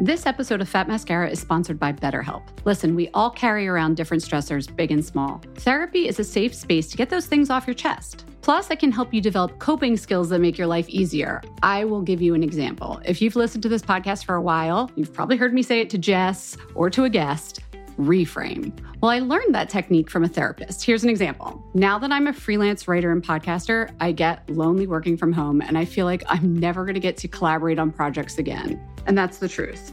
This episode of Fat Mascara is sponsored by BetterHelp. Listen, we all carry around different stressors, big and small. Therapy is a safe space to get those things off your chest. Plus, I can help you develop coping skills that make your life easier. I will give you an example. If you've listened to this podcast for a while, you've probably heard me say it to Jess or to a guest reframe. Well, I learned that technique from a therapist. Here's an example. Now that I'm a freelance writer and podcaster, I get lonely working from home and I feel like I'm never going to get to collaborate on projects again. And that's the truth.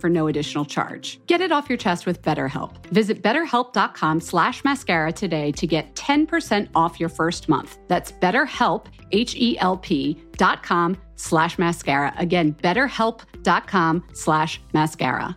for no additional charge. Get it off your chest with BetterHelp. Visit betterhelp.com slash mascara today to get 10% off your first month. That's betterhelp, H-E-L-P dot com slash mascara. Again, betterhelp.com slash mascara.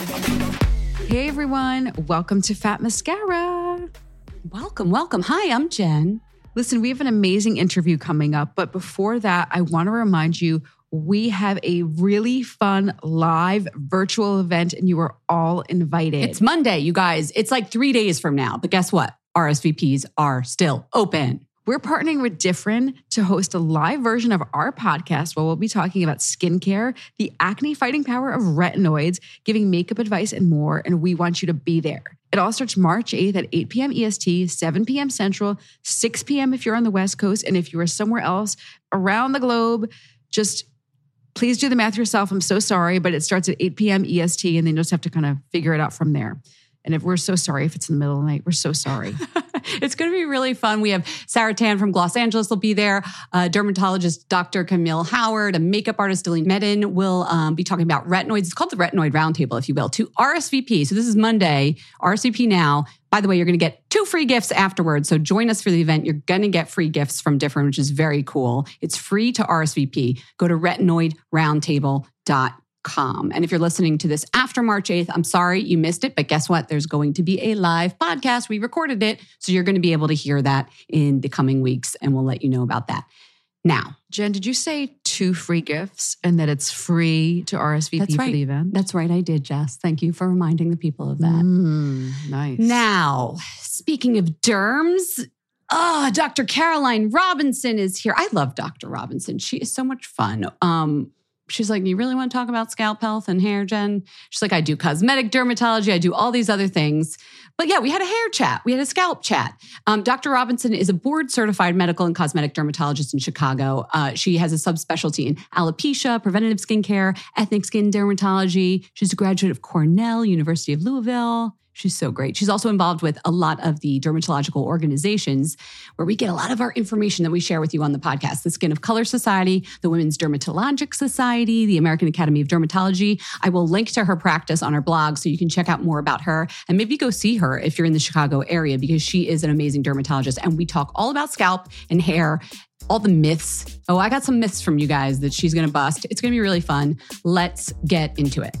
Hey everyone, welcome to Fat Mascara. Welcome, welcome. Hi, I'm Jen. Listen, we have an amazing interview coming up, but before that, I want to remind you we have a really fun live virtual event and you are all invited. It's Monday, you guys. It's like three days from now, but guess what? RSVPs are still open. We're partnering with Differin to host a live version of our podcast where we'll be talking about skincare, the acne fighting power of retinoids, giving makeup advice, and more. And we want you to be there. It all starts March 8th at 8 p.m. EST, 7 p.m. Central, 6 p.m. if you're on the West Coast. And if you are somewhere else around the globe, just please do the math yourself. I'm so sorry, but it starts at 8 p.m. EST, and then you'll just have to kind of figure it out from there. And if we're so sorry if it's in the middle of the night, we're so sorry. it's going to be really fun. We have Sarah Tan from Los Angeles will be there. Uh, dermatologist Dr. Camille Howard, a makeup artist Dylan Medin will um, be talking about retinoids. It's called the Retinoid Roundtable, if you will, to RSVP. So this is Monday, RSVP now. By the way, you're going to get two free gifts afterwards. So join us for the event. You're going to get free gifts from Differin, which is very cool. It's free to RSVP. Go to retinoidroundtable.com com. And if you're listening to this after March 8th, I'm sorry you missed it, but guess what? There's going to be a live podcast. We recorded it. So you're going to be able to hear that in the coming weeks, and we'll let you know about that. now. Jen, did you say two free gifts and that it's free to RSVP That's for the event? That's right, I did, Jess. Thank you for reminding the people of that. Mm, nice. Now, speaking of derms, oh, Dr. Caroline Robinson is here. I love Dr. Robinson. She is so much fun. Um, she's like, You really want to talk about scalp health and hair, Jen? She's like, I do cosmetic dermatology, I do all these other things. But yeah, we had a hair chat, we had a scalp chat. Um, Dr. Robinson is a board certified medical and cosmetic dermatologist in Chicago. Uh, she has a subspecialty in alopecia, preventative skincare, ethnic skin dermatology. She's a graduate of Cornell, University of Louisville. She's so great. She's also involved with a lot of the dermatological organizations where we get a lot of our information that we share with you on the podcast the Skin of Color Society, the Women's Dermatologic Society, the American Academy of Dermatology. I will link to her practice on our blog so you can check out more about her and maybe go see her if you're in the Chicago area because she is an amazing dermatologist. And we talk all about scalp and hair all the myths. Oh, I got some myths from you guys that she's going to bust. It's going to be really fun. Let's get into it.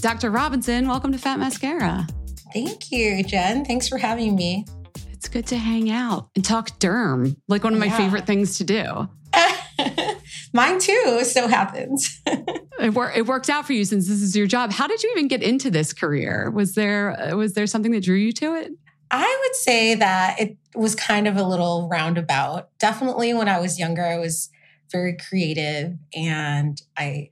Dr. Robinson, welcome to Fat Mascara. Thank you, Jen. Thanks for having me. It's good to hang out and talk derm, like one of my Yeah. favorite things to do. Mine too, so happens. It, wor- it worked out for you since this is your job. How did you even get into this career? Was there was there something that drew you to it? I would say that it was kind of a little roundabout. Definitely when I was younger, I was very creative and I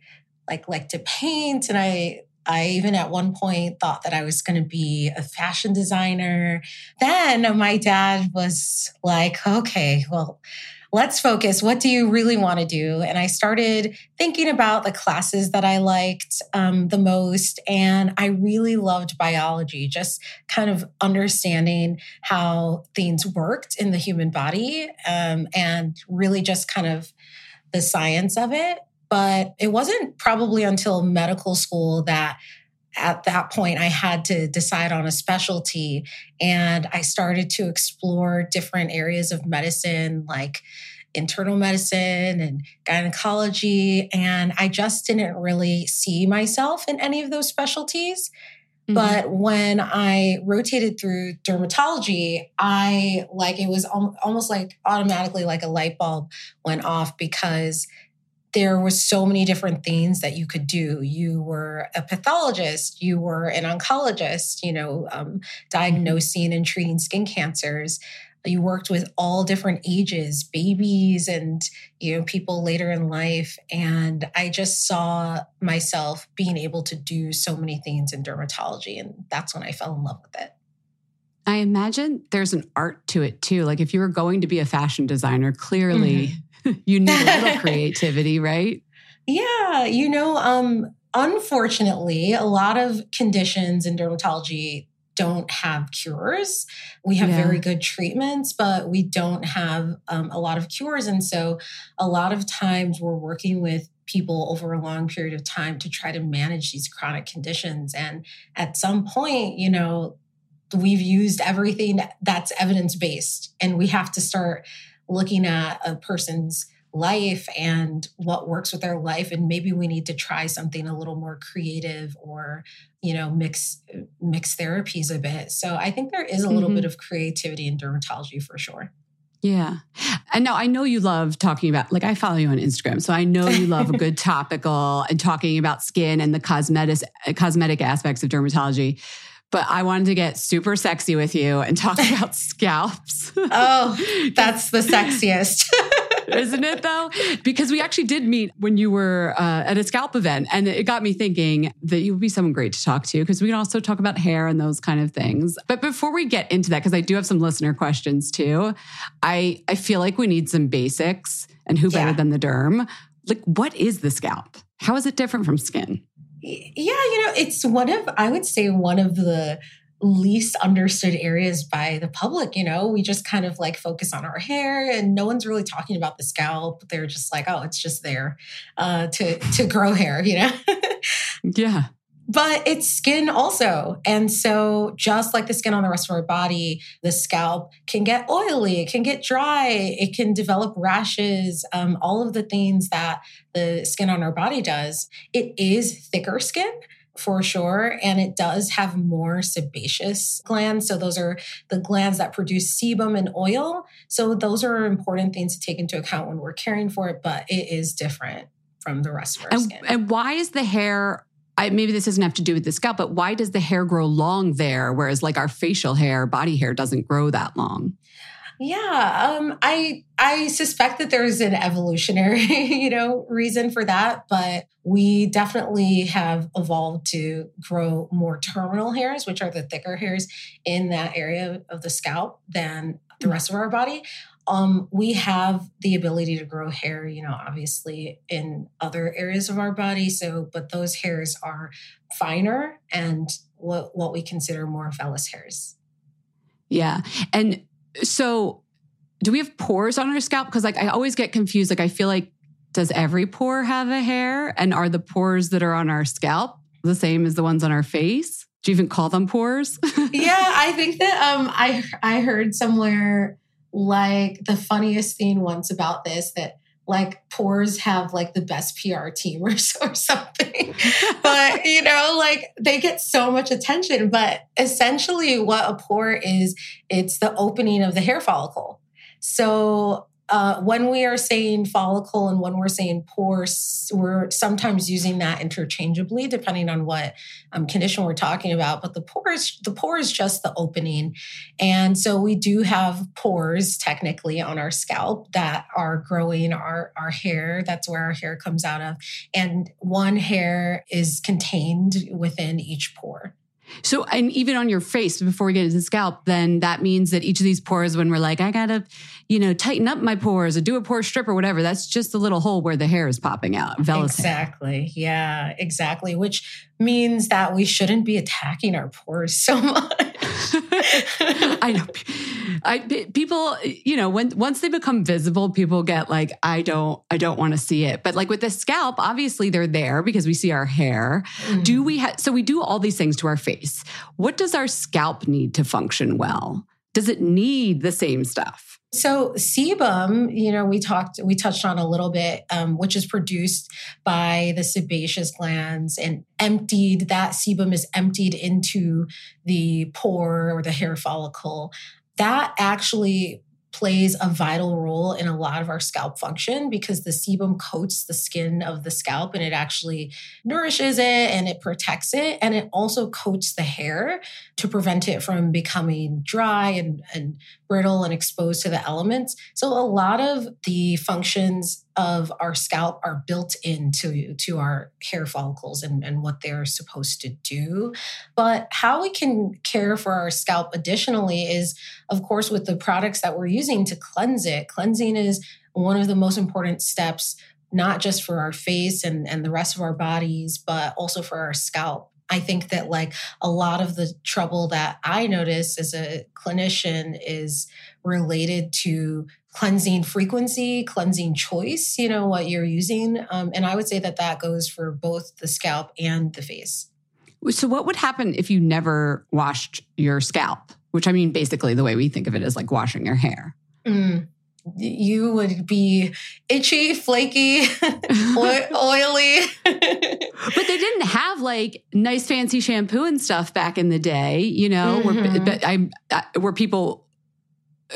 like like to paint and I I even at one point thought that I was going to be a fashion designer. Then my dad was like, "Okay, well, let's focus. What do you really want to do?" And I started thinking about the classes that I liked um, the most, and I really loved biology. Just kind of understanding how things worked in the human body, um, and really just kind of the science of it. But it wasn't probably until medical school that at that point I had to decide on a specialty and I started to explore different areas of medicine like internal medicine and gynecology and I just didn't really see myself in any of those specialties. Mm-hmm. But when I rotated through dermatology, I like it was al- almost like automatically like a light bulb went off because there were so many different things that you could do. You were a pathologist, you were an oncologist, you know, um, diagnosing and treating skin cancers. You worked with all different ages, babies and you know people later in life, and I just saw myself being able to do so many things in dermatology, and that's when I fell in love with it. I imagine there's an art to it too. Like if you were going to be a fashion designer, clearly you need a little creativity, right? Yeah, you know, um, unfortunately, a lot of conditions in dermatology don't have cures. We have Yeah. very good treatments, but we don't have um, a lot of cures. And so, a lot of times, we're working with people over a long period of time to try to manage these chronic conditions. And at some point, you know, we've used everything that's evidence based, and we have to start looking at a person's life and what works with their life and maybe we need to try something a little more creative or you know mix mix therapies a bit so i think there is a little Mhm. bit of creativity in dermatology for sure Yeah. And now I know you love talking about, like, I follow you on Instagram. So I know you love a good topical and talking about skin and the cosmetic, cosmetic aspects of dermatology. But I wanted to get super sexy with you and talk about scalps. oh that's the sexiest Isn't it though? Because we actually did meet when you were uh, at a scalp event, and it got me thinking that you would be someone great to talk to because we can also talk about hair and those kind of things. But before we get into that, because I do have some listener questions too, I I feel like we need some basics, and who better Yeah. than the derm? Like, what is the scalp? How is it different from skin? Yeah you know it's one of i would say one of the least understood areas by the public you know? We just kind of like focus on our hair and no one's really talking about the scalp. They're just like oh it's just there uh to to grow hair you know? Yeah. But it's skin also. And so, just like the skin on the rest of our body, the scalp can get oily, it can get dry, it can develop rashes, um, all of the things that the skin on our body does. It is thicker skin. for sure. And it does have more sebaceous glands. So those are the glands that produce sebum and oil. So those are important things to take into account when we're caring for it, but it is different from the rest of our and, skin. And why is the hair? I, maybe this doesn't have to do with the scalp, but why does the hair grow long there, whereas like our facial hair, body hair doesn't grow that long? Yeah, um, I I suspect that there's an evolutionary, you know, reason for that, but we definitely have evolved to grow more terminal hairs, which are the thicker hairs in that area of the scalp than the rest of our body. Um, we have the ability to grow hair, you know, obviously in other areas of our body. So, but those hairs are finer and what what we consider more vellus hairs. Yeah, and so do we have pores on our scalp? Because like I always get confused. Like I feel like does every pore have a hair? And are the pores that are on our scalp the same as the ones on our face? Do you even call them pores? yeah, I think that um I I heard somewhere like the funniest thing once about this that like pores have like the best PR team or, or something. but you know, like they get so much attention. But essentially, what a pore is, it's the opening of the hair follicle. So uh, when we are saying follicle and when we're saying pores, we're sometimes using that interchangeably depending on what um, condition we're talking about. But the pores, the pore is just the opening, and so we do have pores technically on our scalp that are growing our our hair. That's where our hair comes out of, and one hair is contained within each pore. So, and even on your face, before we get into the scalp, then that means that each of these pores, when we're like, I gotta, you know, tighten up my pores or do a pore strip or whatever, that's just a little hole where the hair is popping out. exactly. Hair. Yeah, exactly. Which means that we shouldn't be attacking our pores so much. I know. I people, you know, when once they become visible, people get like, I don't, I don't want to see it. But like with the scalp, obviously they're there because we see our hair. Mm. Do we have? So we do all these things to our face. What does our scalp need to function well? Does it need the same stuff? So sebum, you know, we talked, we touched on a little bit, um, which is produced by the sebaceous glands and emptied. That sebum is emptied into the pore or the hair follicle. That actually plays a vital role in a lot of our scalp function because the sebum coats the skin of the scalp and it actually nourishes it and it protects it. And it also coats the hair to prevent it from becoming dry and, and brittle and exposed to the elements. So a lot of the functions of our scalp are built into to our hair follicles and, and what they're supposed to do. But how we can care for our scalp additionally is, of course, with the products that we're using to cleanse it. Cleansing is one of the most important steps, not just for our face and, and the rest of our bodies, but also for our scalp. I think that like a lot of the trouble that I notice as a clinician is related to cleansing frequency, cleansing choice, you know, what you're using. Um, and I would say that that goes for both the scalp and the face. So, what would happen if you never washed your scalp? Which I mean, basically, the way we think of it is like washing your hair. Mm you would be itchy, flaky, oily. but they didn't have like nice fancy shampoo and stuff back in the day, you know, mm-hmm. where, I, uh, were people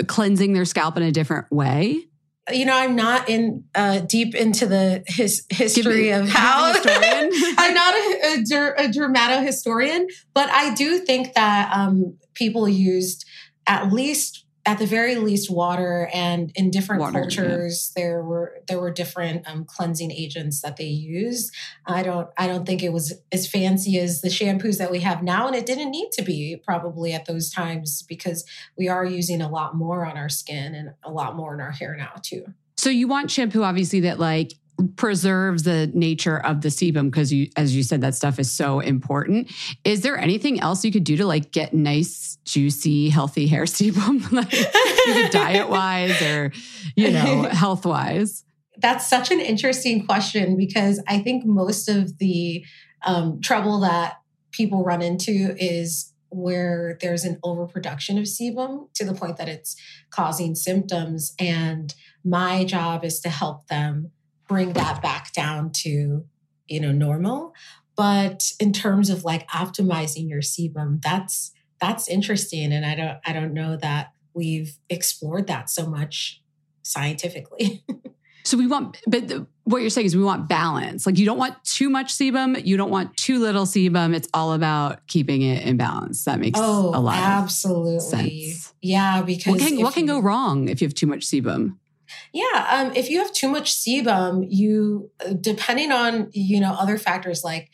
cleansing their scalp in a different way? You know, I'm not in uh, deep into the his, history me, of how. I'm not a, a, a dermatohistorian, but I do think that um, people used at least at the very least water and in different water, cultures yeah. there were there were different um, cleansing agents that they used i don't i don't think it was as fancy as the shampoos that we have now and it didn't need to be probably at those times because we are using a lot more on our skin and a lot more in our hair now too so you want shampoo obviously that like preserves the nature of the sebum because you as you said that stuff is so important. Is there anything else you could do to like get nice juicy healthy hair sebum? Like diet wise or you know health wise that's such an interesting question because i think most of the um, trouble that people run into is where there's an overproduction of sebum to the point that it's causing symptoms and my job is to help them bring that back down to you know normal but in terms of like optimizing your sebum, that's that's interesting. And I don't I don't know that we've explored that so much scientifically. So we want, but the, what you're saying is we want balance. Like you don't want too much sebum, you don't want too little sebum. It's all about keeping it in balance. That makes oh, a lot absolutely. Yeah, because what can, what can you, go wrong if you have too much sebum? Yeah, um, if you have too much sebum, you depending on you know other factors like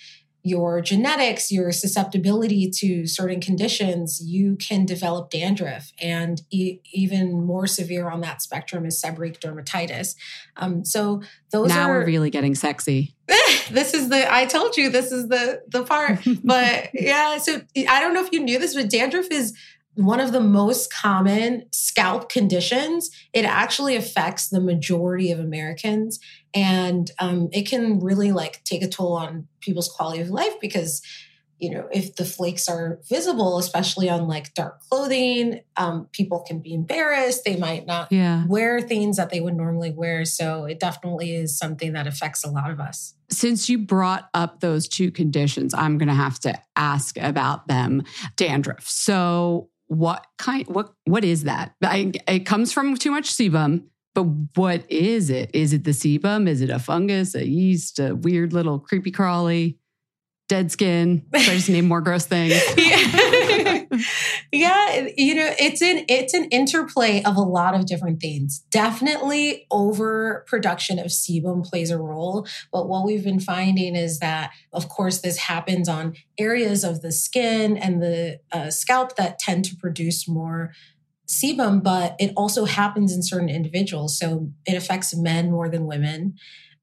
your genetics, your susceptibility to certain conditions, you can develop dandruff. And e- even more severe on that spectrum is seborrheic dermatitis. Um, so those now are, we're really getting sexy. this is the I told you this is the the part. but yeah, so I don't know if you knew this, but dandruff is one of the most common scalp conditions. It actually affects the majority of Americans, and um, it can really like take a toll on people's quality of life because you know if the flakes are visible especially on like dark clothing um, people can be embarrassed they might not yeah. wear things that they would normally wear so it definitely is something that affects a lot of us since you brought up those two conditions i'm going to have to ask about them dandruff so what kind what what is that? I, it comes from too much sebum but what is it? Is it the sebum? Is it a fungus a yeast a weird little creepy crawly dead skin? So i just name more gross things? Yeah. yeah you know it's an it's an interplay of a lot of different things. Definitely overproduction of sebum plays a role but what we've been finding is that of course this happens on areas of the skin and the uh, scalp that tend to produce more sebum but it also happens in certain individuals. So it affects men more than women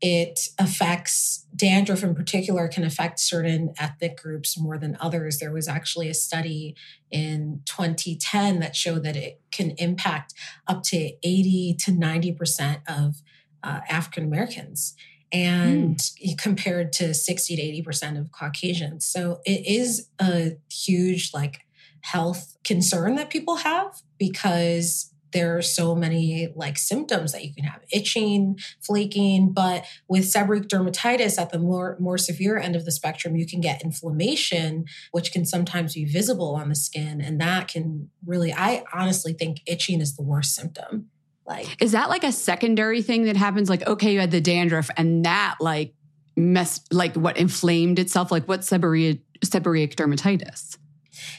it affects dandruff in particular can affect certain ethnic groups more than others there was actually a study in 2010 that showed that it can impact up to 80 to 90% of uh, african americans and mm. compared to 60 to 80% of caucasians so it is a huge like health concern that people have because there are so many like symptoms that you can have itching flaking but with seborrheic dermatitis at the more more severe end of the spectrum you can get inflammation which can sometimes be visible on the skin and that can really i honestly think itching is the worst symptom. Like is that like a secondary thing that happens? Like okay you had the dandruff and that like messed like what inflamed itself? Like what seborrheic seborrheic dermatitis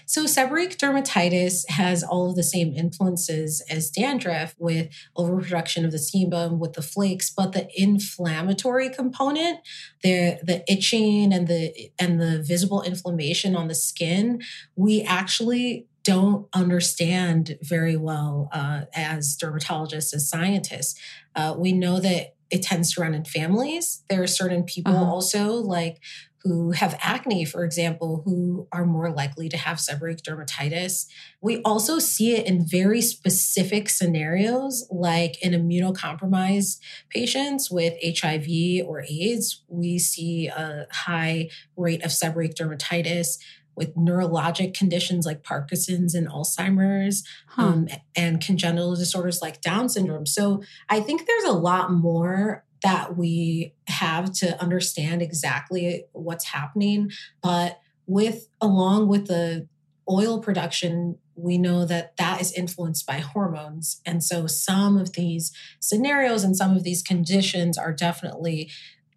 so, seborrheic dermatitis has all of the same influences as dandruff with overproduction of the sebum, with the flakes, but the inflammatory component, the the itching and the and the visible inflammation on the skin, we actually don't understand very well uh, as dermatologists, as scientists. Uh, we know that it tends to run in families. There are certain people uh-huh. also, like who have acne, for example, who are more likely to have seborrheic dermatitis. We also see it in very specific scenarios, like in immunocompromised patients with HIV or AIDS. We see a high rate of seborrheic dermatitis with neurologic conditions like Parkinson's and Alzheimer's huh. um, and congenital disorders like Down syndrome. So I think there's a lot more that we have to understand exactly what's happening. But with, along with the oil production, we know that that is influenced by hormones. And so some of these scenarios and some of these conditions are definitely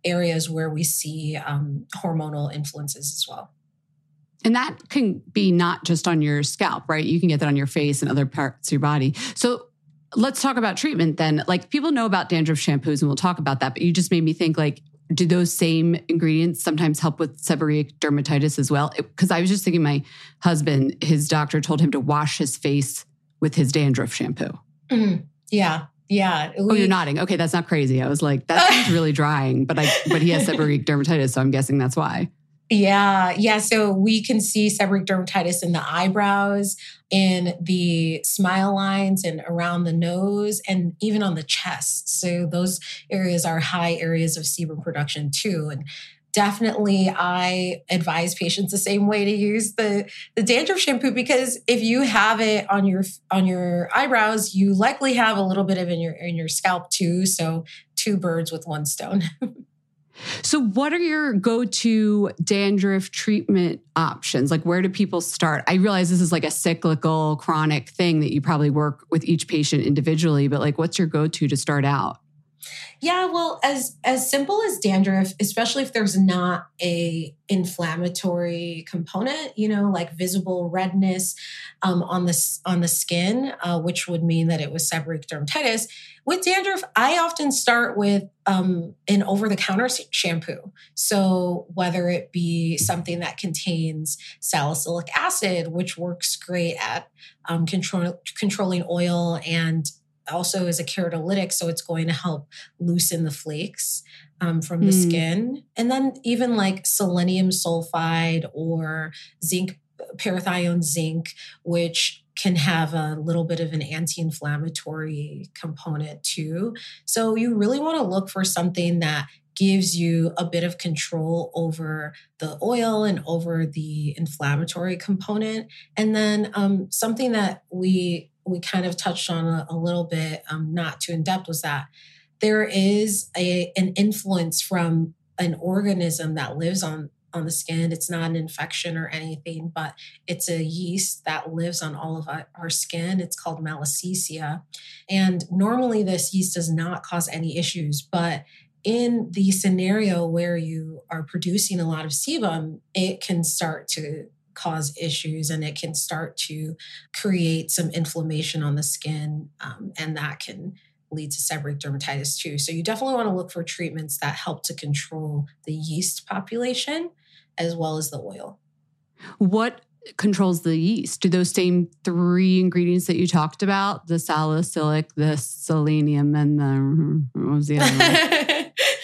areas where we see um, hormonal influences as well. And that can be not just on your scalp, right? You can get that on your face and other parts of your body. So let's talk about treatment then. Like people know about dandruff shampoos and we'll talk about that, but you just made me think like, do those same ingredients sometimes help with seborrheic dermatitis as well? Because I was just thinking my husband, his doctor told him to wash his face with his dandruff shampoo. Mm-hmm. Yeah. Yeah. We, oh, you're nodding. Okay, that's not crazy. I was like, that really drying, but I but he has seborrheic dermatitis, so I'm guessing that's why. Yeah, yeah. So we can see seborrheic dermatitis in the eyebrows, in the smile lines, and around the nose, and even on the chest. So those areas are high areas of sebum production too. And definitely, I advise patients the same way to use the the dandruff shampoo because if you have it on your on your eyebrows, you likely have a little bit of in your in your scalp too. So two birds with one stone. So, what are your go to dandruff treatment options? Like, where do people start? I realize this is like a cyclical, chronic thing that you probably work with each patient individually, but like, what's your go to to start out? Yeah, well, as as simple as dandruff, especially if there's not a inflammatory component, you know, like visible redness um, on the on the skin, uh, which would mean that it was seborrheic dermatitis. With dandruff, I often start with um, an over the counter shampoo. So whether it be something that contains salicylic acid, which works great at um, control, controlling oil and also is a keratolytic, so it's going to help loosen the flakes um, from the mm. skin. And then even like selenium sulfide or zinc, pyrithione zinc, which can have a little bit of an anti inflammatory component too. So you really want to look for something that gives you a bit of control over the oil and over the inflammatory component. And then um, something that we we kind of touched on a, a little bit, um, not too in depth, was that there is a an influence from an organism that lives on on the skin. It's not an infection or anything, but it's a yeast that lives on all of our, skin. It's called Malassezia. And normally, this yeast does not cause any issues, but in the scenario where you are producing a lot of sebum, it can start to cause issues and it can start to create some inflammation on the skin um, and that can lead to seborrheic dermatitis too. So you definitely want to look for treatments that help to control the yeast population as well as the oil. What controls the yeast? Do those same three ingredients that you talked about the salicylic the selenium and the what was the other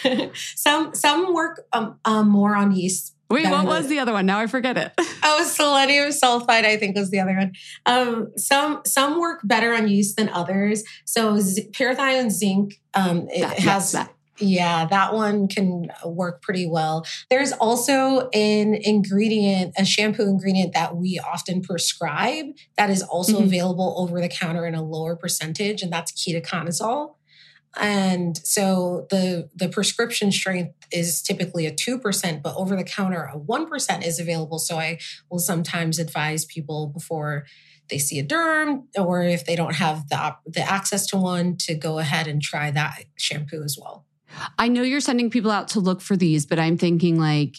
one? Some some work um, um, more on yeast Wait, what was the other one? Now I forget it. oh, selenium sulfide, I think was the other one. Um, some some work better on yeast than others. So z- pyrithione zinc, um, it that, has that. Yeah, that one can work pretty well. There's also an ingredient, a shampoo ingredient that we often prescribe that is also mm-hmm. available over the counter in a lower percentage, and that's ketoconazole. And so the the prescription strength is typically a 2%, but over the counter a 1% is available. So I will sometimes advise people before they see a derm or if they don't have the the access to one to go ahead and try that shampoo as well. I know you're sending people out to look for these, but I'm thinking like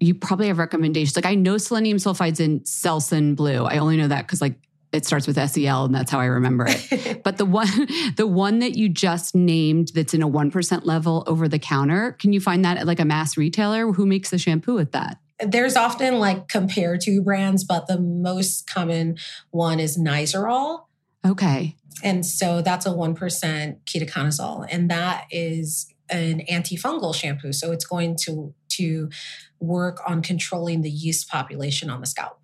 you probably have recommendations. Like I know selenium sulfide's in Selsun Blue. I only know that because like it starts with SEL and that's how I remember it. but the one the one that you just named that's in a 1% level over the counter, can you find that at like a mass retailer who makes the shampoo with that? There's often like compare to brands, but the most common one is Nizoral. Okay. And so that's a 1% ketoconazole and that is an antifungal shampoo. So it's going to to work on controlling the yeast population on the scalp.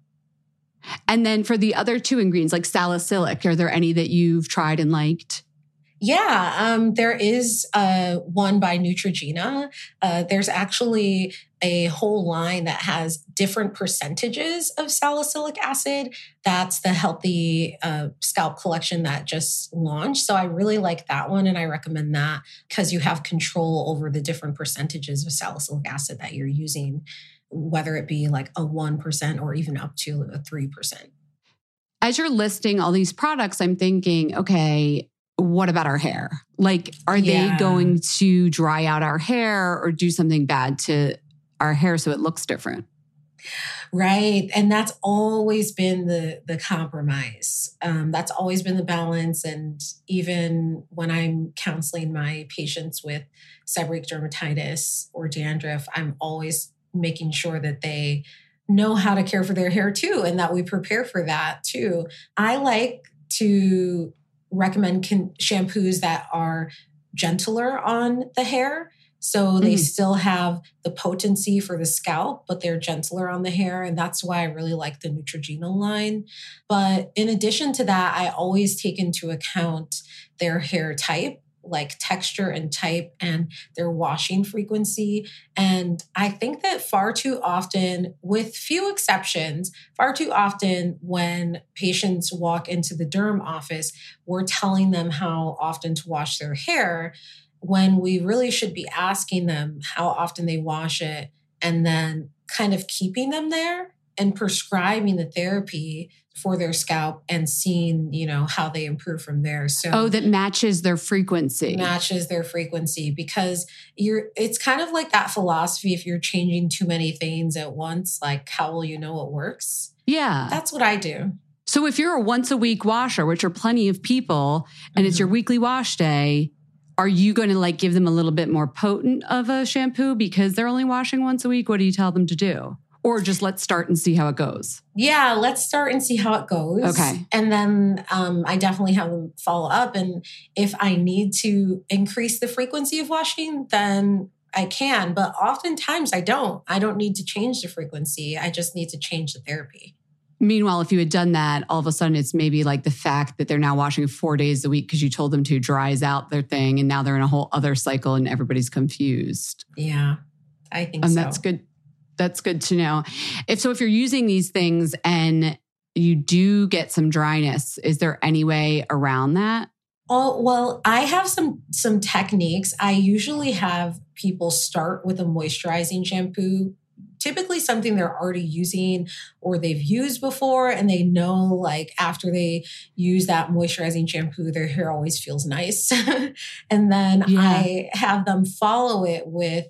And then for the other two ingredients, like salicylic, are there any that you've tried and liked? Yeah, um, there is uh, one by Neutrogena. Uh, there's actually a whole line that has different percentages of salicylic acid. That's the Healthy uh, Scalp Collection that just launched. So I really like that one and I recommend that because you have control over the different percentages of salicylic acid that you're using whether it be like a 1% or even up to a 3%. As you're listing all these products, I'm thinking, okay, what about our hair? Like, are yeah. they going to dry out our hair or do something bad to our hair so it looks different? Right. And that's always been the the compromise. Um, that's always been the balance. And even when I'm counseling my patients with seborrheic dermatitis or dandruff, I'm always making sure that they know how to care for their hair too and that we prepare for that too. I like to recommend con- shampoos that are gentler on the hair. So they mm. still have the potency for the scalp, but they're gentler on the hair. And that's why I really like the Neutrogena line. But in addition to that, I always take into account their hair type like texture and type and their washing frequency. And I think that far too often, with few exceptions, far too often when patients walk into the derm office, we're telling them how often to wash their hair when we really should be asking them how often they wash it and then kind of keeping them there and prescribing the therapy for their scalp and seeing, you know, how they improve from there. So Oh, that matches their frequency. matches their frequency because you're it's kind of like that philosophy if you're changing too many things at once, like how will you know what works? yeah. That's what I do. So if you're a once a week washer, which are plenty of people, and it's your Mhm. weekly wash day, are you going to like give them a little bit more potent of a shampoo because they're only washing once a week? What do you tell them to do? Or just let's start and see how it goes? Yeah, let's start and see how it goes. Okay. And then um, I definitely have them follow up. And if I need to increase the frequency of washing, then I can. But oftentimes I don't. I don't need to change the frequency. I just need to change the therapy. Meanwhile, if you had done that, all of a sudden it's maybe like the fact that they're now washing four days a week because you told them to dries out their thing. And now they're in a whole other cycle and everybody's confused. Yeah, I think so. And so. that's good. That's good to know. If so, if you're using these things and you do get some dryness, is there any way around that? Oh, well, I have some some techniques. I usually have people start with a moisturizing shampoo, typically something they're already using or they've used before and they know like after they use that moisturizing shampoo their hair always feels nice. and then Yeah. I have them follow it with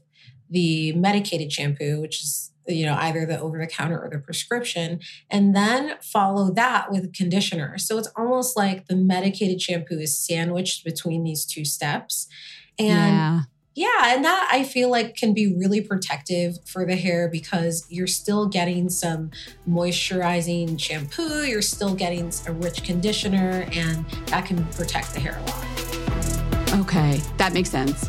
the medicated shampoo, which is you know either the over the counter or the prescription and then follow that with a conditioner so it's almost like the medicated shampoo is sandwiched between these two steps and yeah. yeah, and that I feel like can be really protective for the hair because you're still getting some moisturizing shampoo, you're still getting a rich conditioner, and that can protect the hair a lot. Okay. That makes sense.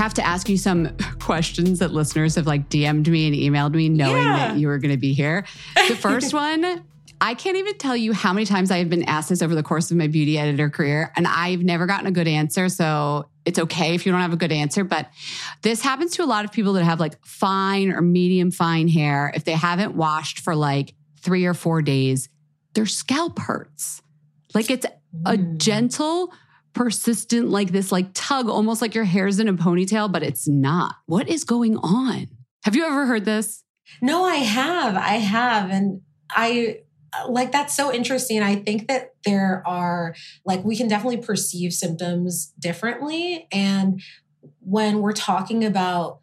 Have to ask you some questions that listeners have like DM'd me and emailed me knowing Yeah. that you were going to be here. The first one, I can't even tell you how many times I have been asked this over the course of my beauty editor career, and I've never gotten a good answer. So it's okay if you don't have a good answer. But this happens to a lot of people that have like fine or medium fine hair. If they haven't washed for like three or four days, their scalp hurts. Like it's a Mm. gentle, persistent, like this, like tug, almost like your hair's in a ponytail, but it's not. What is going on? Have you ever heard this? No, I have. I have. And I like that's so interesting. I think that there are like we can definitely perceive symptoms differently. And when we're talking about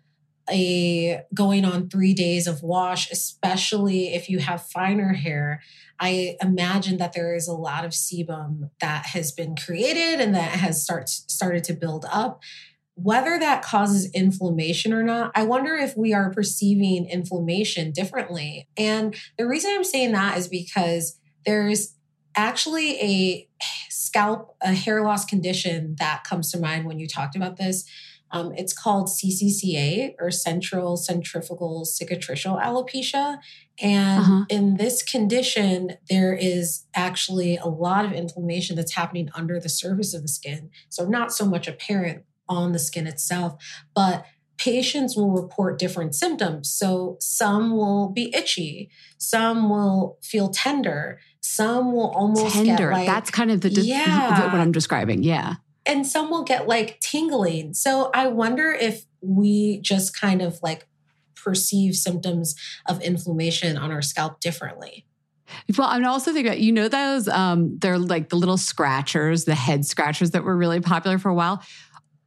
a going on three days of wash, especially if you have finer hair, I imagine that there is a lot of sebum that has been created and that has start, started to build up. Whether that causes inflammation or not, I wonder if we are perceiving inflammation differently. And the reason I'm saying that is because there's actually a scalp, a hair loss condition that comes to mind when you talked about this. Um, it's called CCCA or central centrifugal cicatricial alopecia. And Uh-huh. in this condition, there is actually a lot of inflammation that's happening under the surface of the skin. So, not so much apparent on the skin itself, but patients will report different symptoms. So, some will be itchy, some will feel tender, some will almost Tender. get like, That's kind of the Yeah. what I'm describing. Yeah. And some will get like tingling. So I wonder if we just kind of like perceive symptoms of inflammation on our scalp differently. Well, I'm also thinking about, you know, those, um, they're like the little scratchers, the head scratchers that were really popular for a while.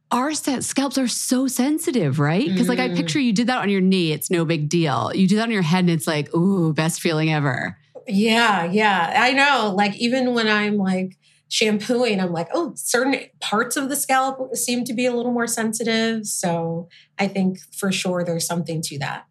Our scalps are so sensitive, right? Because, like, I Mm. picture you did that on your knee, it's no big deal. You do that on your head, and it's like, ooh, best feeling ever. Yeah, yeah. I know. Like even when I'm like shampooing, I'm like, oh, certain parts of the scalp seem to be a little more sensitive. So I think for sure there's something to that.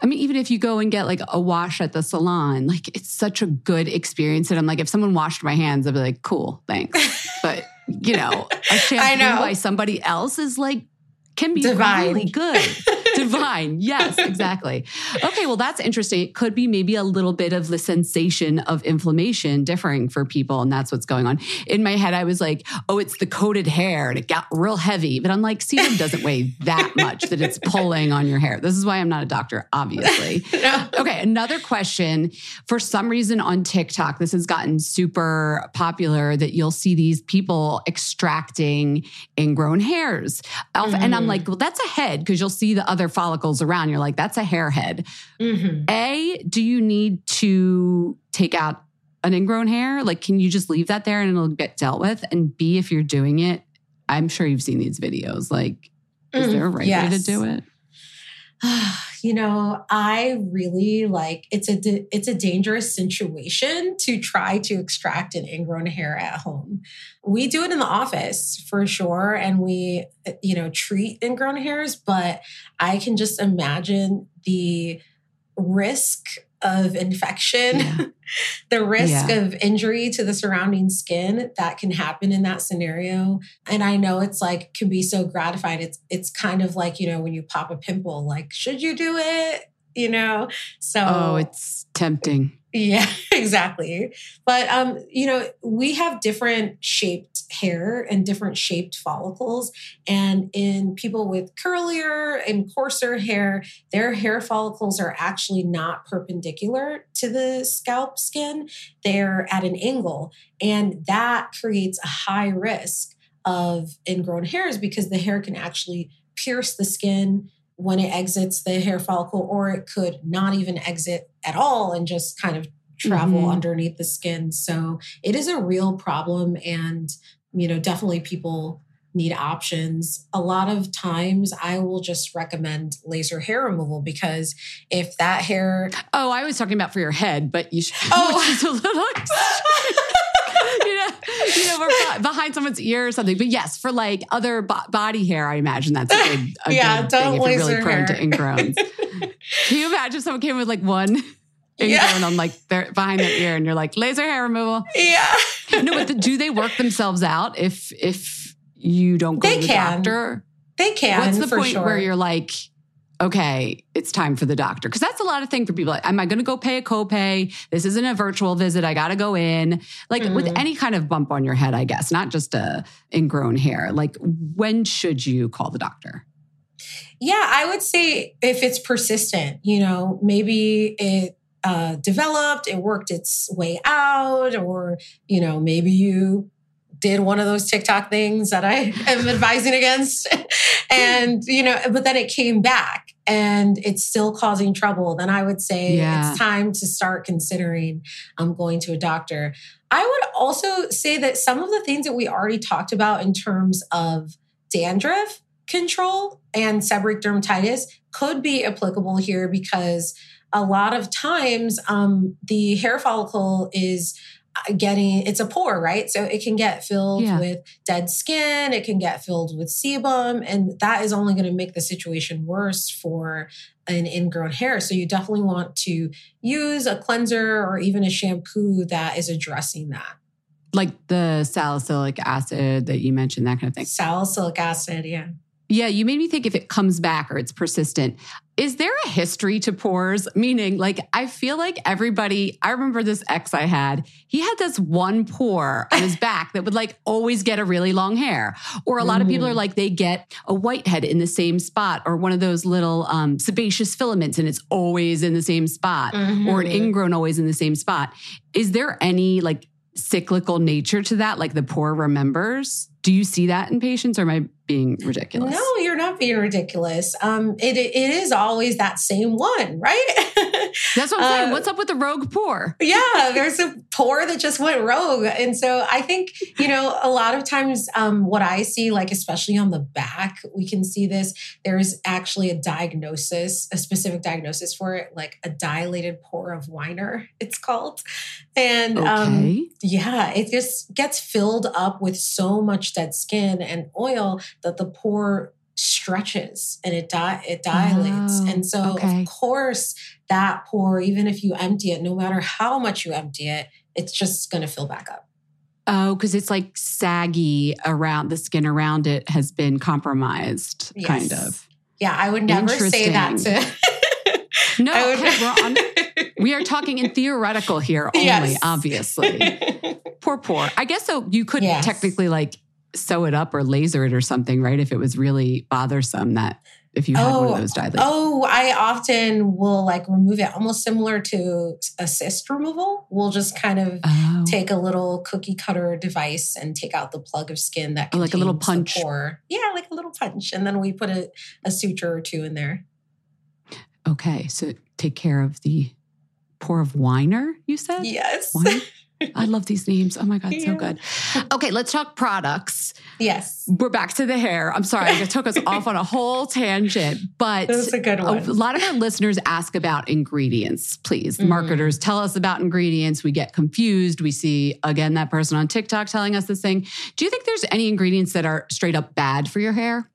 I mean, even if you go and get like a wash at the salon, like it's such a good experience. And I'm like, if someone washed my hands, I'd be like, cool, thanks. But you know, a shampoo I know. by somebody else is like can be Divine. really good. Divine. Yes, exactly. Okay, well, that's interesting. It could be maybe a little bit of the sensation of inflammation differing for people, and that's what's going on. In my head, I was like, oh, it's the coated hair and it got real heavy. But I'm like, sebum doesn't weigh that much that it's pulling on your hair. This is why I'm not a doctor, obviously. no. Okay, another question. For some reason on TikTok, this has gotten super popular that you'll see these people extracting ingrown hairs. Mm-hmm. And I'm like, well, that's a head because you'll see the other follicles around. You're like, that's a hair head. Mm-hmm. A, do you need to take out an ingrown hair? Like, can you just leave that there and it'll get dealt with? And B, if you're doing it, I'm sure you've seen these videos. Like, is mm, there a right yes. way to do it? you know, I really like it's a it's a dangerous situation to try to extract an ingrown hair at home. We do it in the office for sure and we uh, you know treat ingrown hairs, but I can just imagine the risk of infection, yeah. the risk yeah. of injury to the surrounding skin that can happen in that scenario. And I know it's like can be so gratifying. It's it's kind of like, you know, when you pop a pimple, like, should you do it? You know? So Oh, it's tempting. Yeah, exactly. But um, you know, we have different shaped hair and different shaped follicles. And in people with curlier and coarser hair, their hair follicles are actually not perpendicular to the scalp skin. They're at an angle. And that creates a high risk of ingrown hairs because the hair can actually pierce the skin when it exits the hair follicle, or it could not even exit at all and just kind of travel mm-hmm. underneath the skin. So it is a real problem. And, you know, definitely people need options. A lot of times I will just recommend laser hair removal because if that hair. Oh, I was talking about for your head, but you should. Oh, a little. you know, you know, we're behind someone's ear or something. But yes, for like other bo- body hair, I imagine that's a good, a yeah, good thing if you're really prone hair. to ingrowns. Can you imagine if someone came with like one ingrown yeah. on like their behind their ear, and you're like laser hair removal? Yeah. no, but the, do they work themselves out if if you don't go they to the can. doctor? They can. What's the point sure. where you're like? okay, it's time for the doctor. Cause that's a lot of thing for people. Like, am I going to go pay a copay? This isn't a virtual visit. I got to go in. Like mm-hmm. with any kind of bump on your head, I guess, not just a ingrown hair. Like when should you call the doctor? Yeah, I would say if it's persistent, you know, maybe it uh, developed, it worked its way out, or, you know, maybe you did one of those TikTok things that I am advising against. and, you know, but then it came back and it's still causing trouble. Then I would say yeah. it's time to start considering um, going to a doctor. I would also say that some of the things that we already talked about in terms of dandruff control and seborrheic dermatitis could be applicable here because a lot of times um, the hair follicle is getting it's a pore right? So it can get filled yeah. with dead skin it can get filled with sebum and that is only going to make the situation worse for an ingrown hair. So you definitely want to use a cleanser or even a shampoo that is addressing that. Like the salicylic acid that you mentioned that kind of thing? Salicylic acid yeah yeah, you made me think if it comes back or it's persistent. Is there a history to pores? Meaning, like, I feel like everybody, I remember this ex I had, he had this one pore on his back that would like always get a really long hair. Or a lot mm. of people are mm. like, they get a whitehead in the same spot or one of those little um, sebaceous filaments and it's always in the same spot mm-hmm. or an mm-hmm. ingrown always in the same spot. Is there any like cyclical nature to that? Like the pore remembers? Do you see that in patients or am I being ridiculous? No, you're not being ridiculous. Um, it, it is always that same one, right? That's what I'm saying. Uh, What's up with the rogue pore? yeah, there's a pore that just went rogue. And so I think, you know, a lot of times um, what I see, like especially on the back, we can see this. There's actually a diagnosis, a specific diagnosis for it, like a dilated pore of Winer, it's called. And um, okay. um, yeah, it just gets filled up with so much dead skin and oil that the pore stretches and it di- it dilates. Oh, and so okay. of course that pore, even if you empty it, no matter how much you empty it, it's just going to fill back up. Oh, because it's like saggy around the skin around it has been compromised, yes. kind of. Yeah, I would never say that to. no, would, we're on, we are talking in theoretical here only, yes. obviously. poor, poor. I guess so. You could yes. technically like sew it up or laser it or something, right? If it was really bothersome that if you had oh, one of oh, those dilated. Oh, I often will like remove it almost similar to a cyst removal. We'll just kind of oh. take a little cookie cutter device and take out the plug of skin that oh, like a little punch. Yeah, like a little punch. And then we put a, a suture or two in there. Okay. So take care of the pore of Winer, you said? Yes. I love these names. Oh my God, yeah. so good. Okay, let's talk products. Yes. We're back to the hair. I'm sorry, it took us off on a whole tangent, but was a good one. A lot of our listeners ask about ingredients, please. Mm-hmm. Marketers tell us about ingredients. We get confused. We see, again, that person on TikTok telling us this thing. Do you think there's any ingredients that are straight up bad for your hair?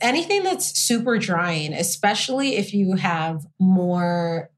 Anything that's super drying, especially if you have more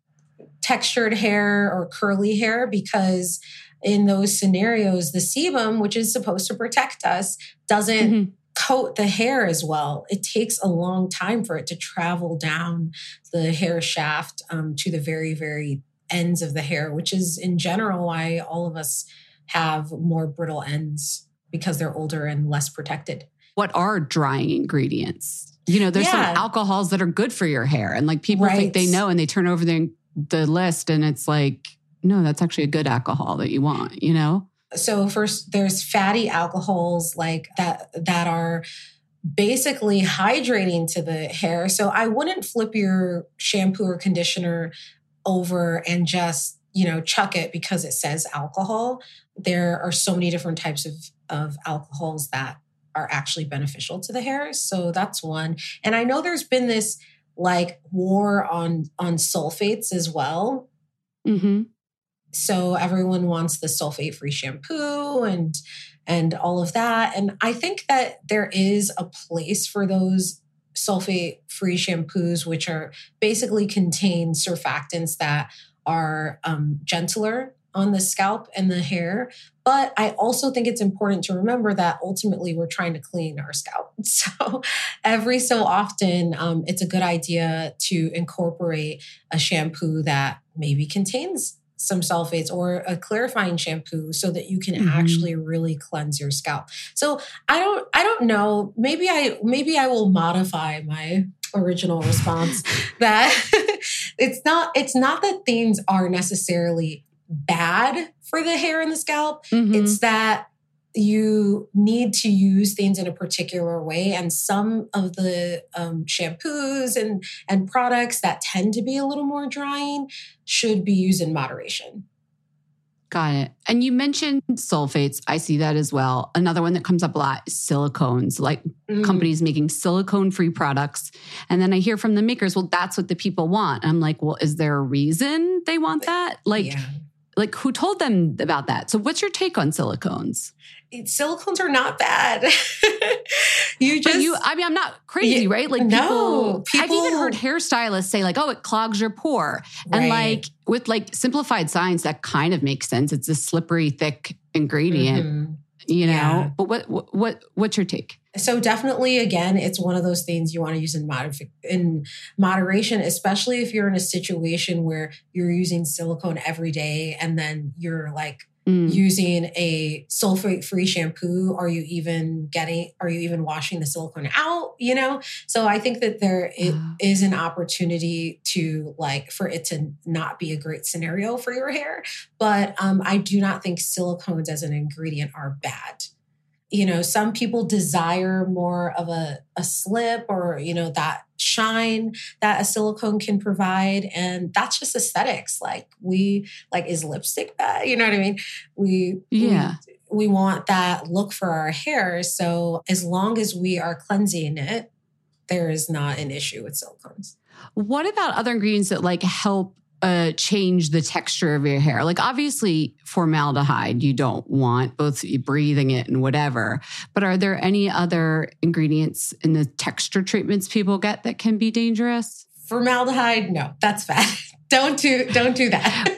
textured hair or curly hair, because in those scenarios, the sebum, which is supposed to protect us, doesn't mm-hmm. coat the hair as well. It takes a long time for it to travel down the hair shaft um, to the very, very ends of the hair, which is in general why all of us have more brittle ends because they're older and less protected. What are drying ingredients? You know, there's yeah. some alcohols that are good for your hair, and like people right. think they know, and they turn over the the list, and it's like no, that's actually a good alcohol that you want, you know? So first there's fatty alcohols like that that are basically hydrating to the hair. So I wouldn't flip your shampoo or conditioner over and just, you know, chuck it because it says alcohol. There are so many different types of, of alcohols that are actually beneficial to the hair. So that's one. And I know there's been this like war on on sulfates as well. Mm-hmm so everyone wants the sulfate free shampoo and and all of that. And i think that there is a place for those sulfate free shampoos which are basically contain surfactants that are um, gentler on the scalp and the hair. But i also think it's important to remember that ultimately we're trying to clean our scalp. So every so often um, it's a good idea to incorporate a shampoo that maybe contains some sulfates or a clarifying shampoo so that you can mm-hmm. actually really cleanse your scalp. So I don't I don't know, maybe I maybe I will modify my original response that it's not it's not that things are necessarily bad for the hair and the scalp. Mm-hmm. It's that you need to use things in a particular way and some of the um, shampoos and and products that tend to be a little more drying should be used in moderation Got it. And you mentioned sulfates. I see that as well. Another one that comes up a lot is silicones, like mm. companies making silicone free products. And then I hear from the makers, well, that's what the people want. I'm like, well, is there a reason they want that? Like, yeah like who told them about that? So what's your take on silicones? Silicones are not bad. You just but you i mean i'm not crazy you, right? Like no, people, people, i've even heard hairstylists say like oh it clogs your pore. Right. and like with like simplified science that kind of makes sense. It's a slippery thick ingredient. Mm-hmm. You know yeah. but what what what's your take so definitely again it's one of those things you want to use in modif- in moderation especially if you're in a situation where you're using silicone every day and then you're like mm. using a sulfate free shampoo. Are you even getting are you even washing the silicone out you know? So i think that there there is an opportunity to like for it to not be a great scenario for your hair. But um, i do not think silicones as an ingredient are bad you know some people desire more of a, a slip or you know that shine that a silicone can provide. And that's just aesthetics. Like we like is lipstick bad? You know what i mean? We yeah. we, we want that look for our hair. So as long as we are cleansing it there is not an issue with silicones. What about other ingredients that like help uh, change the texture of your hair. Like obviously formaldehyde you don't want both breathing it and whatever. But are there any other ingredients in the texture treatments people get that can be dangerous? Formaldehyde, no, that's bad. don't do don't do that.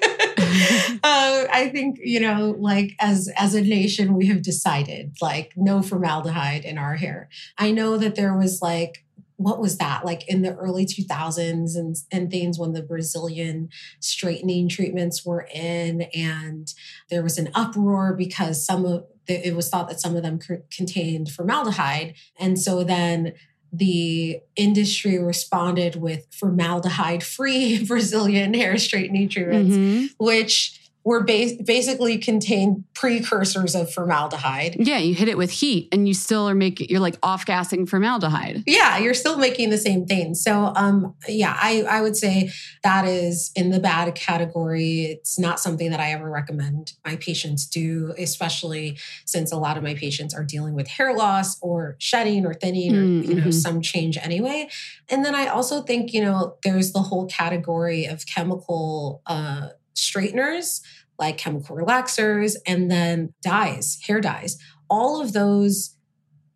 uh, I think you know, like as as a nation, we have decided like no formaldehyde in our hair. I know that there was like what was that like in the early 2000s and, and things when the Brazilian straightening treatments were in and there was an uproar because some of the, it was thought that some of them contained formaldehyde and so then the industry responded with formaldehyde free Brazilian hair straightening treatments mm-hmm. which were basically contained precursors of formaldehyde. Yeah, you hit it with heat and you still are making you're like off gassing formaldehyde. Yeah, you're still making the same thing. So um yeah, I I would say that is in the bad category. It's not something that I ever recommend my patients do, especially since a lot of my patients are dealing with hair loss or shedding or thinning or mm-hmm. you know mm-hmm. some change anyway. And then I also think, you know, there's the whole category of chemical uh straighteners like chemical relaxers and then dyes, hair dyes. All of those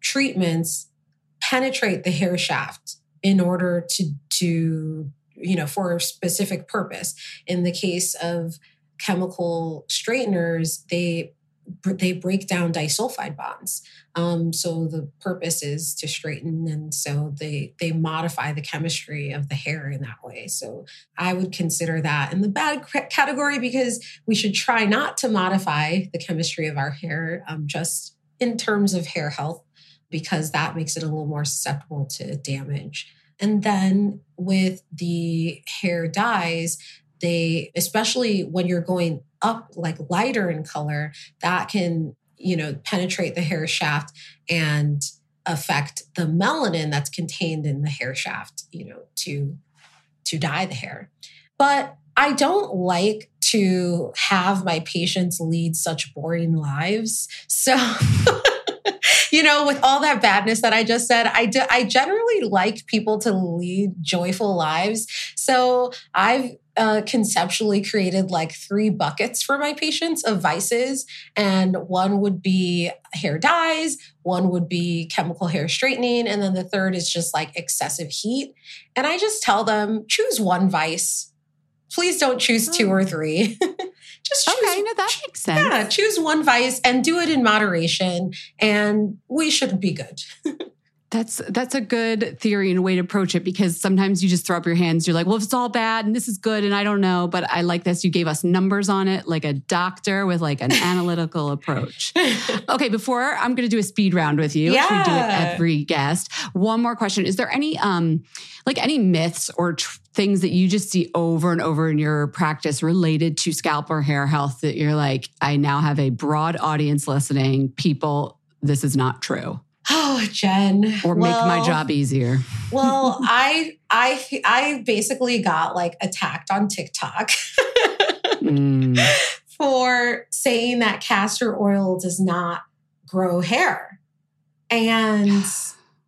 treatments penetrate the hair shaft in order to to you know for a specific purpose. In the case of chemical straighteners, they they break down disulfide bonds. Um, so the purpose is to straighten, and so they they modify the chemistry of the hair in that way. So I would consider that in the bad category because we should try not to modify the chemistry of our hair, um, just in terms of hair health, because that makes it a little more susceptible to damage. And then with the hair dyes, they especially when you're going up like lighter in color that can you know penetrate the hair shaft and affect the melanin that's contained in the hair shaft you know to to dye the hair but i don't like to have my patients lead such boring lives so you know, with all that badness that I just said, I, do, I generally like people to lead joyful lives. So I've uh, conceptually created like three buckets for my patients of vices. And one would be hair dyes, one would be chemical hair straightening, and then the third is just like excessive heat. And I just tell them choose one vice. Please don't choose two or three. just choose, okay, no, that makes sense. Yeah, choose one vice and do it in moderation, and we should be good. That's that's a good theory and way to approach it because sometimes you just throw up your hands. You're like, well, if it's all bad and this is good and I don't know, but I like this. You gave us numbers on it, like a doctor with like an analytical approach. Okay, before I'm going to do a speed round with you, yeah. we do with every guest. One more question: Is there any um like any myths or tr- things that you just see over and over in your practice related to scalp or hair health that you're like, I now have a broad audience listening. People, this is not true. Oh, Jen. Or make well, my job easier. well, I I I basically got like attacked on TikTok mm. for saying that castor oil does not grow hair. And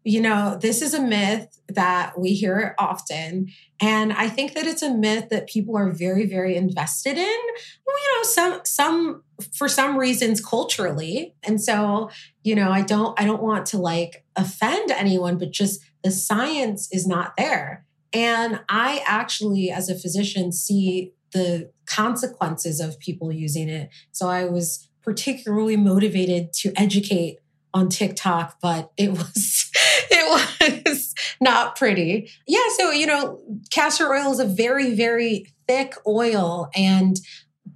you know, this is a myth that we hear often. And I think that it's a myth that people are very, very invested in. You know, some some for some reasons culturally. And so, you know, I don't I don't want to like offend anyone, but just the science is not there. And I actually, as a physician, see the consequences of people using it. So I was particularly motivated to educate on TikTok, but it was it was not pretty. Yeah, so you know, castor oil is a very very thick oil and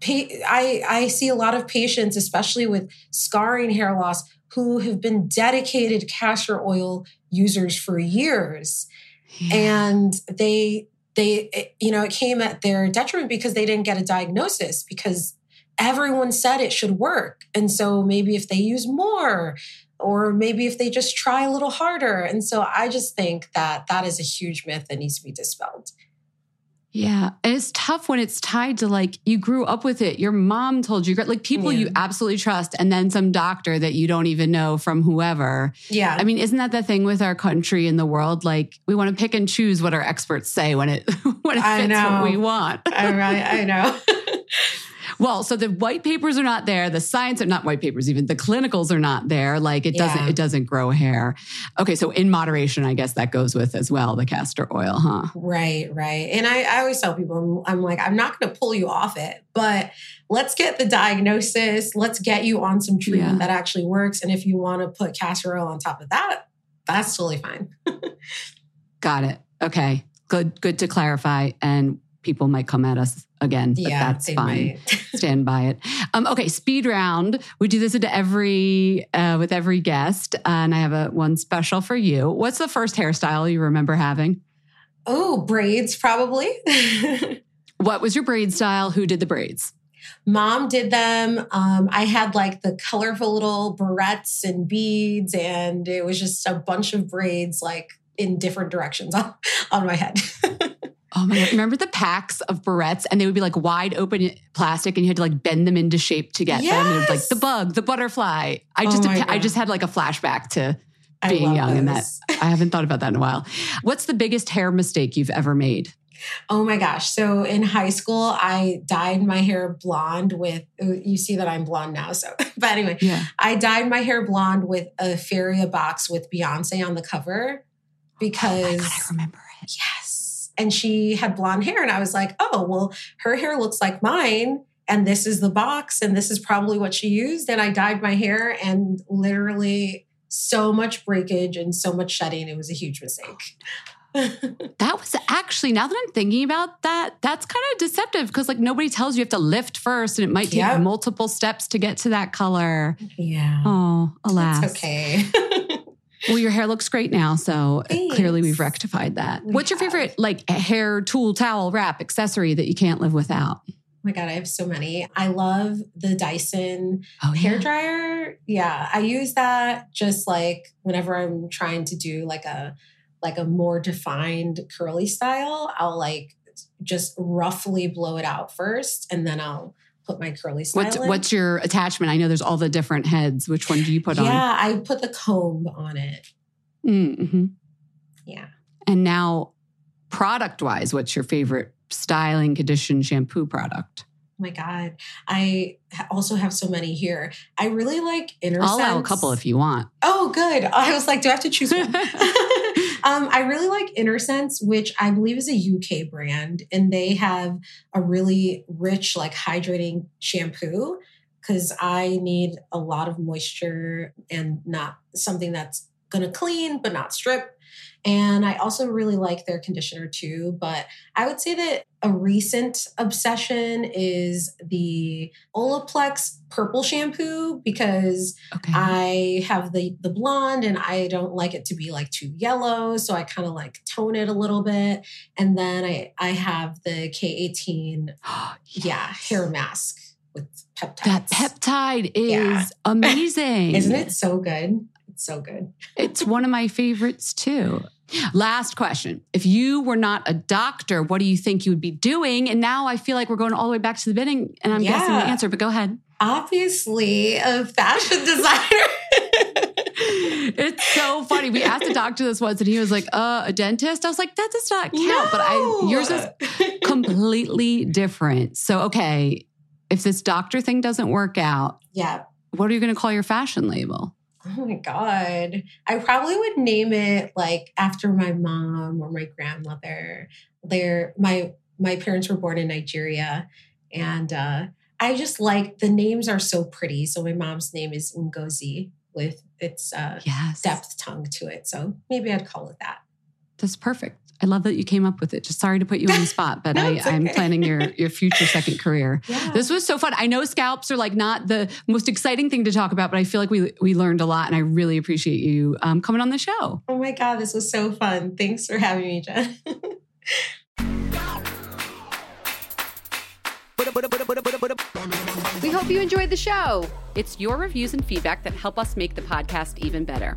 I I see a lot of patients especially with scarring hair loss who have been dedicated castor oil users for years yeah. and they they you know it came at their detriment because they didn't get a diagnosis because everyone said it should work and so maybe if they use more or maybe if they just try a little harder. And so I just think that that is a huge myth that needs to be dispelled. Yeah. And it's tough when it's tied to like you grew up with it. Your mom told you, like people yeah. you absolutely trust, and then some doctor that you don't even know from whoever. Yeah. I mean, isn't that the thing with our country and the world? Like we want to pick and choose what our experts say when it when it fits what we want. I, I know. Well, so the white papers are not there. The science are not white papers, even the clinicals are not there. Like it doesn't, it doesn't grow hair. Okay. So in moderation, I guess that goes with as well, the castor oil, huh? Right, right. And I, I always tell people, I'm, I'm like, I'm not going to pull you off it, but let's get the diagnosis. Let's get you on some treatment yeah. that actually works. And if you want to put castor oil on top of that, that's totally fine. Got it. Okay. Good. Good to clarify. And people might come at us again, but Yeah, that's fine. Stand by it. Um, okay, speed round. We do this into every uh, with every guest, uh, and I have a one special for you. What's the first hairstyle you remember having? Oh, braids probably. What was your braid style? Who did the braids? Mom did them. Um, I had like the colorful little barrettes and beads, and it was just a bunch of braids like in different directions on, on my head. Oh my god! Remember the packs of barrettes, and they would be like wide open plastic, and you had to like bend them into shape to get them. And it was like the bug, the butterfly. I Oh just, my I just had like a flashback to being young, and that. I haven't thought about that in a while. What's the biggest hair mistake you've ever made? Oh my gosh. So in high school, I dyed my hair blonde with, you see that I'm blonde now. So, but anyway, Yeah. I dyed my hair blonde with a Feria box with Beyonce on the cover because, oh god, I remember it. yes. And she had blonde hair. And I was like, oh, well, her hair looks like mine. And this is the box. And this is probably what she used. And I dyed my hair and literally so much breakage and so much shedding. It was a huge mistake. That was actually now that I'm thinking about that, that's kind of deceptive because like nobody tells you you have to lift first, and it might take Yep. multiple steps to get to that color. yeah. Oh, alas. That's okay. Well, your hair looks great now, so clearly we've rectified that. We What's your have. favorite like hair tool, towel, wrap, accessory that you can't live without? Oh my god, I have so many. I love the Dyson Oh, hair dryer. Yeah, I use that just like whenever I'm trying to do like a like a more defined curly style, I'll like just roughly blow it out first and then I'll put my curly style What's what's your attachment? I know there's all the different heads. Which one do you put on? yeah, I put the comb on it. Mm-hmm. Yeah. And now, product wise, what's your favorite styling, condition, shampoo product? Oh my god. I also have so many here. I really like inner I'll allow a couple if you want. Oh, good. I was like, do I have to choose one? um, I really like Innersense, which I believe is a UK brand, and they have a really rich, like hydrating shampoo because I need a lot of moisture and not something that's gonna clean but not strip. And I also really like their conditioner too. But I would say that a recent obsession is the Olaplex purple shampoo because Okay. I have the the blonde and I don't like it to be like too yellow, so I kind of like tone it a little bit. And then I I have the K18 yeah, hair mask with peptides. That peptide is Yeah. amazing. Isn't it so good? It's so good. It's one of my favorites too. Last question. If you were not a doctor, what do you think you would be doing? And now I feel like we're going all the way back to the beginning and I'm guessing the answer, but go ahead. Obviously, a fashion designer. it's so funny. We asked a doctor this once and he was like, uh, a dentist? I was like, that does not count. But I yours is completely different. So okay, if this doctor thing doesn't work out, yeah. what are you gonna call your fashion label? Oh my God. I probably would name it like after my mom or my grandmother. They're my my parents were born in Nigeria. And uh I just like the names are so pretty. So my mom's name is Ngozi with its uh Yes. depth tongue to it. So maybe I'd call it that. That's perfect. I love that you came up with it. Just sorry to put you on the spot, but No, I, it's I'm okay. planning your your future second career. Yeah. This was so fun. I know scalps are like not the most exciting thing to talk about, but I feel like we we learned a lot, and I really appreciate you um, coming on the show. oh my God, this was so fun. Thanks for having me, Jen. We hope you enjoyed the show. It's your reviews and feedback that help us make the podcast even better.